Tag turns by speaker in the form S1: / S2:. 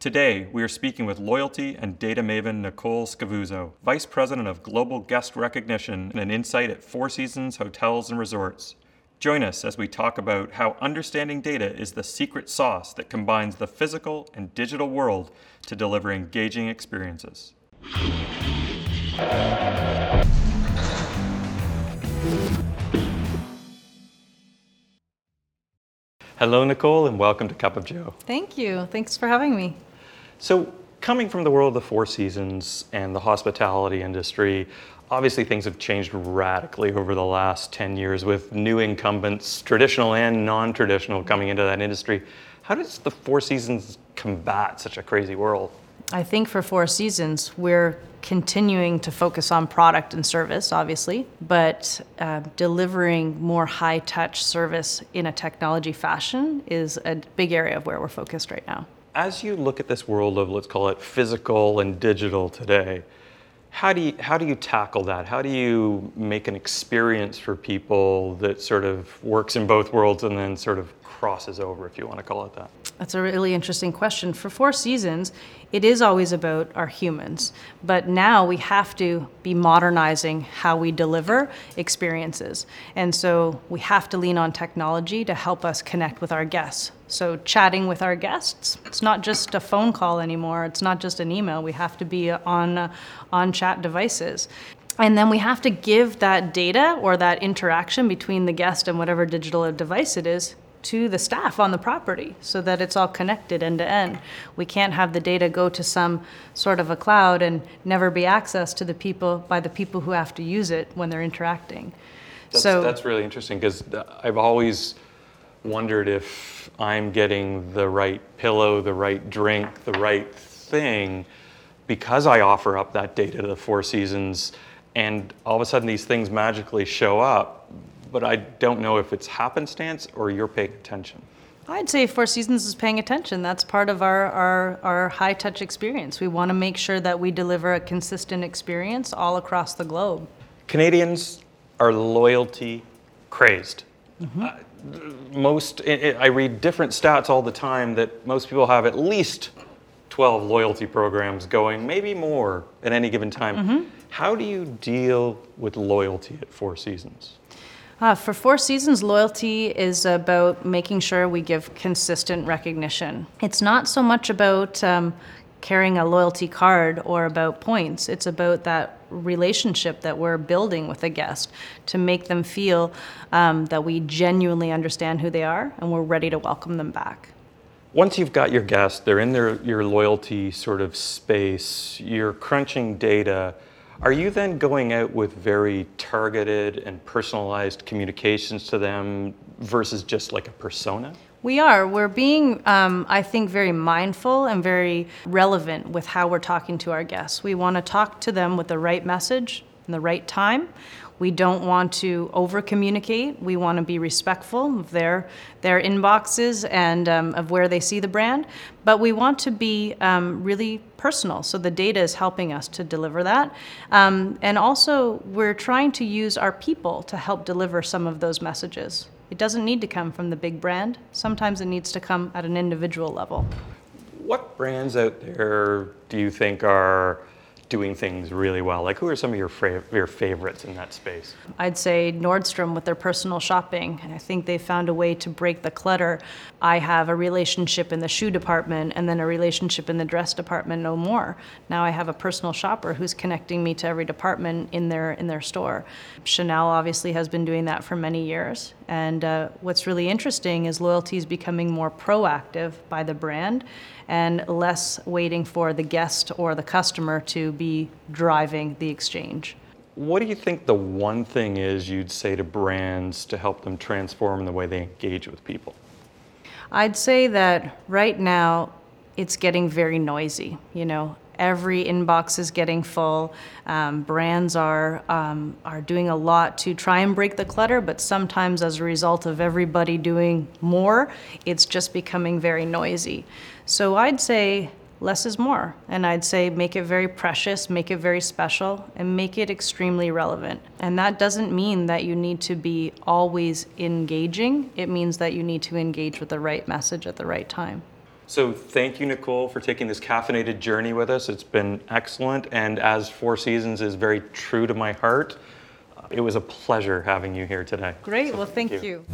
S1: Today, we are speaking with loyalty and data maven Nicolle Scavuzzo, Vice President of Global Guest Recognition and an insight at Four Seasons Hotels and Resorts. Join us as we talk about how understanding data is the secret sauce that combines the physical and digital world to deliver engaging experiences. Hello, Nicolle, and welcome to Cup of Jo.
S2: Thank you. Thanks for having me.
S1: So, coming from the world of the Four Seasons and the hospitality industry, obviously things have changed radically over the last 10 years with new incumbents, traditional and non traditional, coming into that industry. How does the Four Seasons combat such a crazy world?
S2: I think for Four Seasons, we're continuing to focus on product and service, obviously, but uh, delivering more high touch service in a technology fashion is a big area of where we're focused right now.
S1: As you look at this world of, let's call it physical and digital today, how do you how do you tackle that? How do you make an experience for people that sort of works in both worlds and then sort of crosses over, if you want to call it that?
S2: That's a really interesting question. For Four Seasons, it is always about our humans, but now we have to be modernizing how we deliver experiences. And so we have to lean on technology to help us connect with our guests. So, chatting with our guests, it's not just a phone call anymore, it's not just an email. We have to be on, uh, on chat devices. And then we have to give that data or that interaction between the guest and whatever digital device it is to the staff on the property so that it's all connected end to end. We can't have the data go to some sort of a cloud and never be accessed to the people by the people who have to use it when they're interacting.
S1: That's, so that's really interesting because I've always wondered if I'm getting the right pillow, the right drink, the right thing because I offer up that data to the Four Seasons and all of a sudden these things magically show up but I don't know if it's happenstance or you're paying attention.
S2: I'd say Four Seasons is paying attention. That's part of our, our, our high touch experience. We want to make sure that we deliver a consistent experience all across the globe.
S1: Canadians are loyalty crazed. Mm-hmm. Uh, most, I read different stats all the time that most people have at least 12 loyalty programs going, maybe more at any given time. Mm-hmm. How do you deal with loyalty at Four Seasons?
S2: Uh, for Four Seasons, loyalty is about making sure we give consistent recognition. It's not so much about um, carrying a loyalty card or about points, it's about that relationship that we're building with a guest to make them feel um, that we genuinely understand who they are and we're ready to welcome them back.
S1: Once you've got your guest, they're in their, your loyalty sort of space, you're crunching data are you then going out with very targeted and personalized communications to them versus just like a persona?
S2: We are. We're being, um, I think, very mindful and very relevant with how we're talking to our guests. We want to talk to them with the right message in the right time. We don't want to over communicate. We want to be respectful of their, their inboxes and um, of where they see the brand. But we want to be um, really personal. So the data is helping us to deliver that. Um, and also, we're trying to use our people to help deliver some of those messages. It doesn't need to come from the big brand, sometimes it needs to come at an individual level.
S1: What brands out there do you think are doing things really well? Like, who are some of your, fra- your favorites in that space?
S2: I'd say Nordstrom with their personal shopping. I think they found a way to break the clutter. I have a relationship in the shoe department and then a relationship in the dress department, no more. Now I have a personal shopper who's connecting me to every department in their, in their store. Chanel obviously has been doing that for many years. And uh, what's really interesting is loyalty is becoming more proactive by the brand and less waiting for the guest or the customer to be driving the exchange.
S1: What do you think the one thing is you'd say to brands to help them transform the way they engage with people?
S2: I'd say that right now it's getting very noisy. You know, every inbox is getting full. Um, brands are um, are doing a lot to try and break the clutter, but sometimes as a result of everybody doing more, it's just becoming very noisy. So I'd say less is more, and I'd say make it very precious, make it very special, and make it extremely relevant. And that doesn't mean that you need to be always engaging. It means that you need to engage with the right message at the right time.
S1: So thank you, Nicolle, for taking this caffeinated journey with us. It's been excellent, and as Four Seasons is very true to my heart, it was a pleasure having you here today.
S2: Great,
S1: So
S2: well, thank you.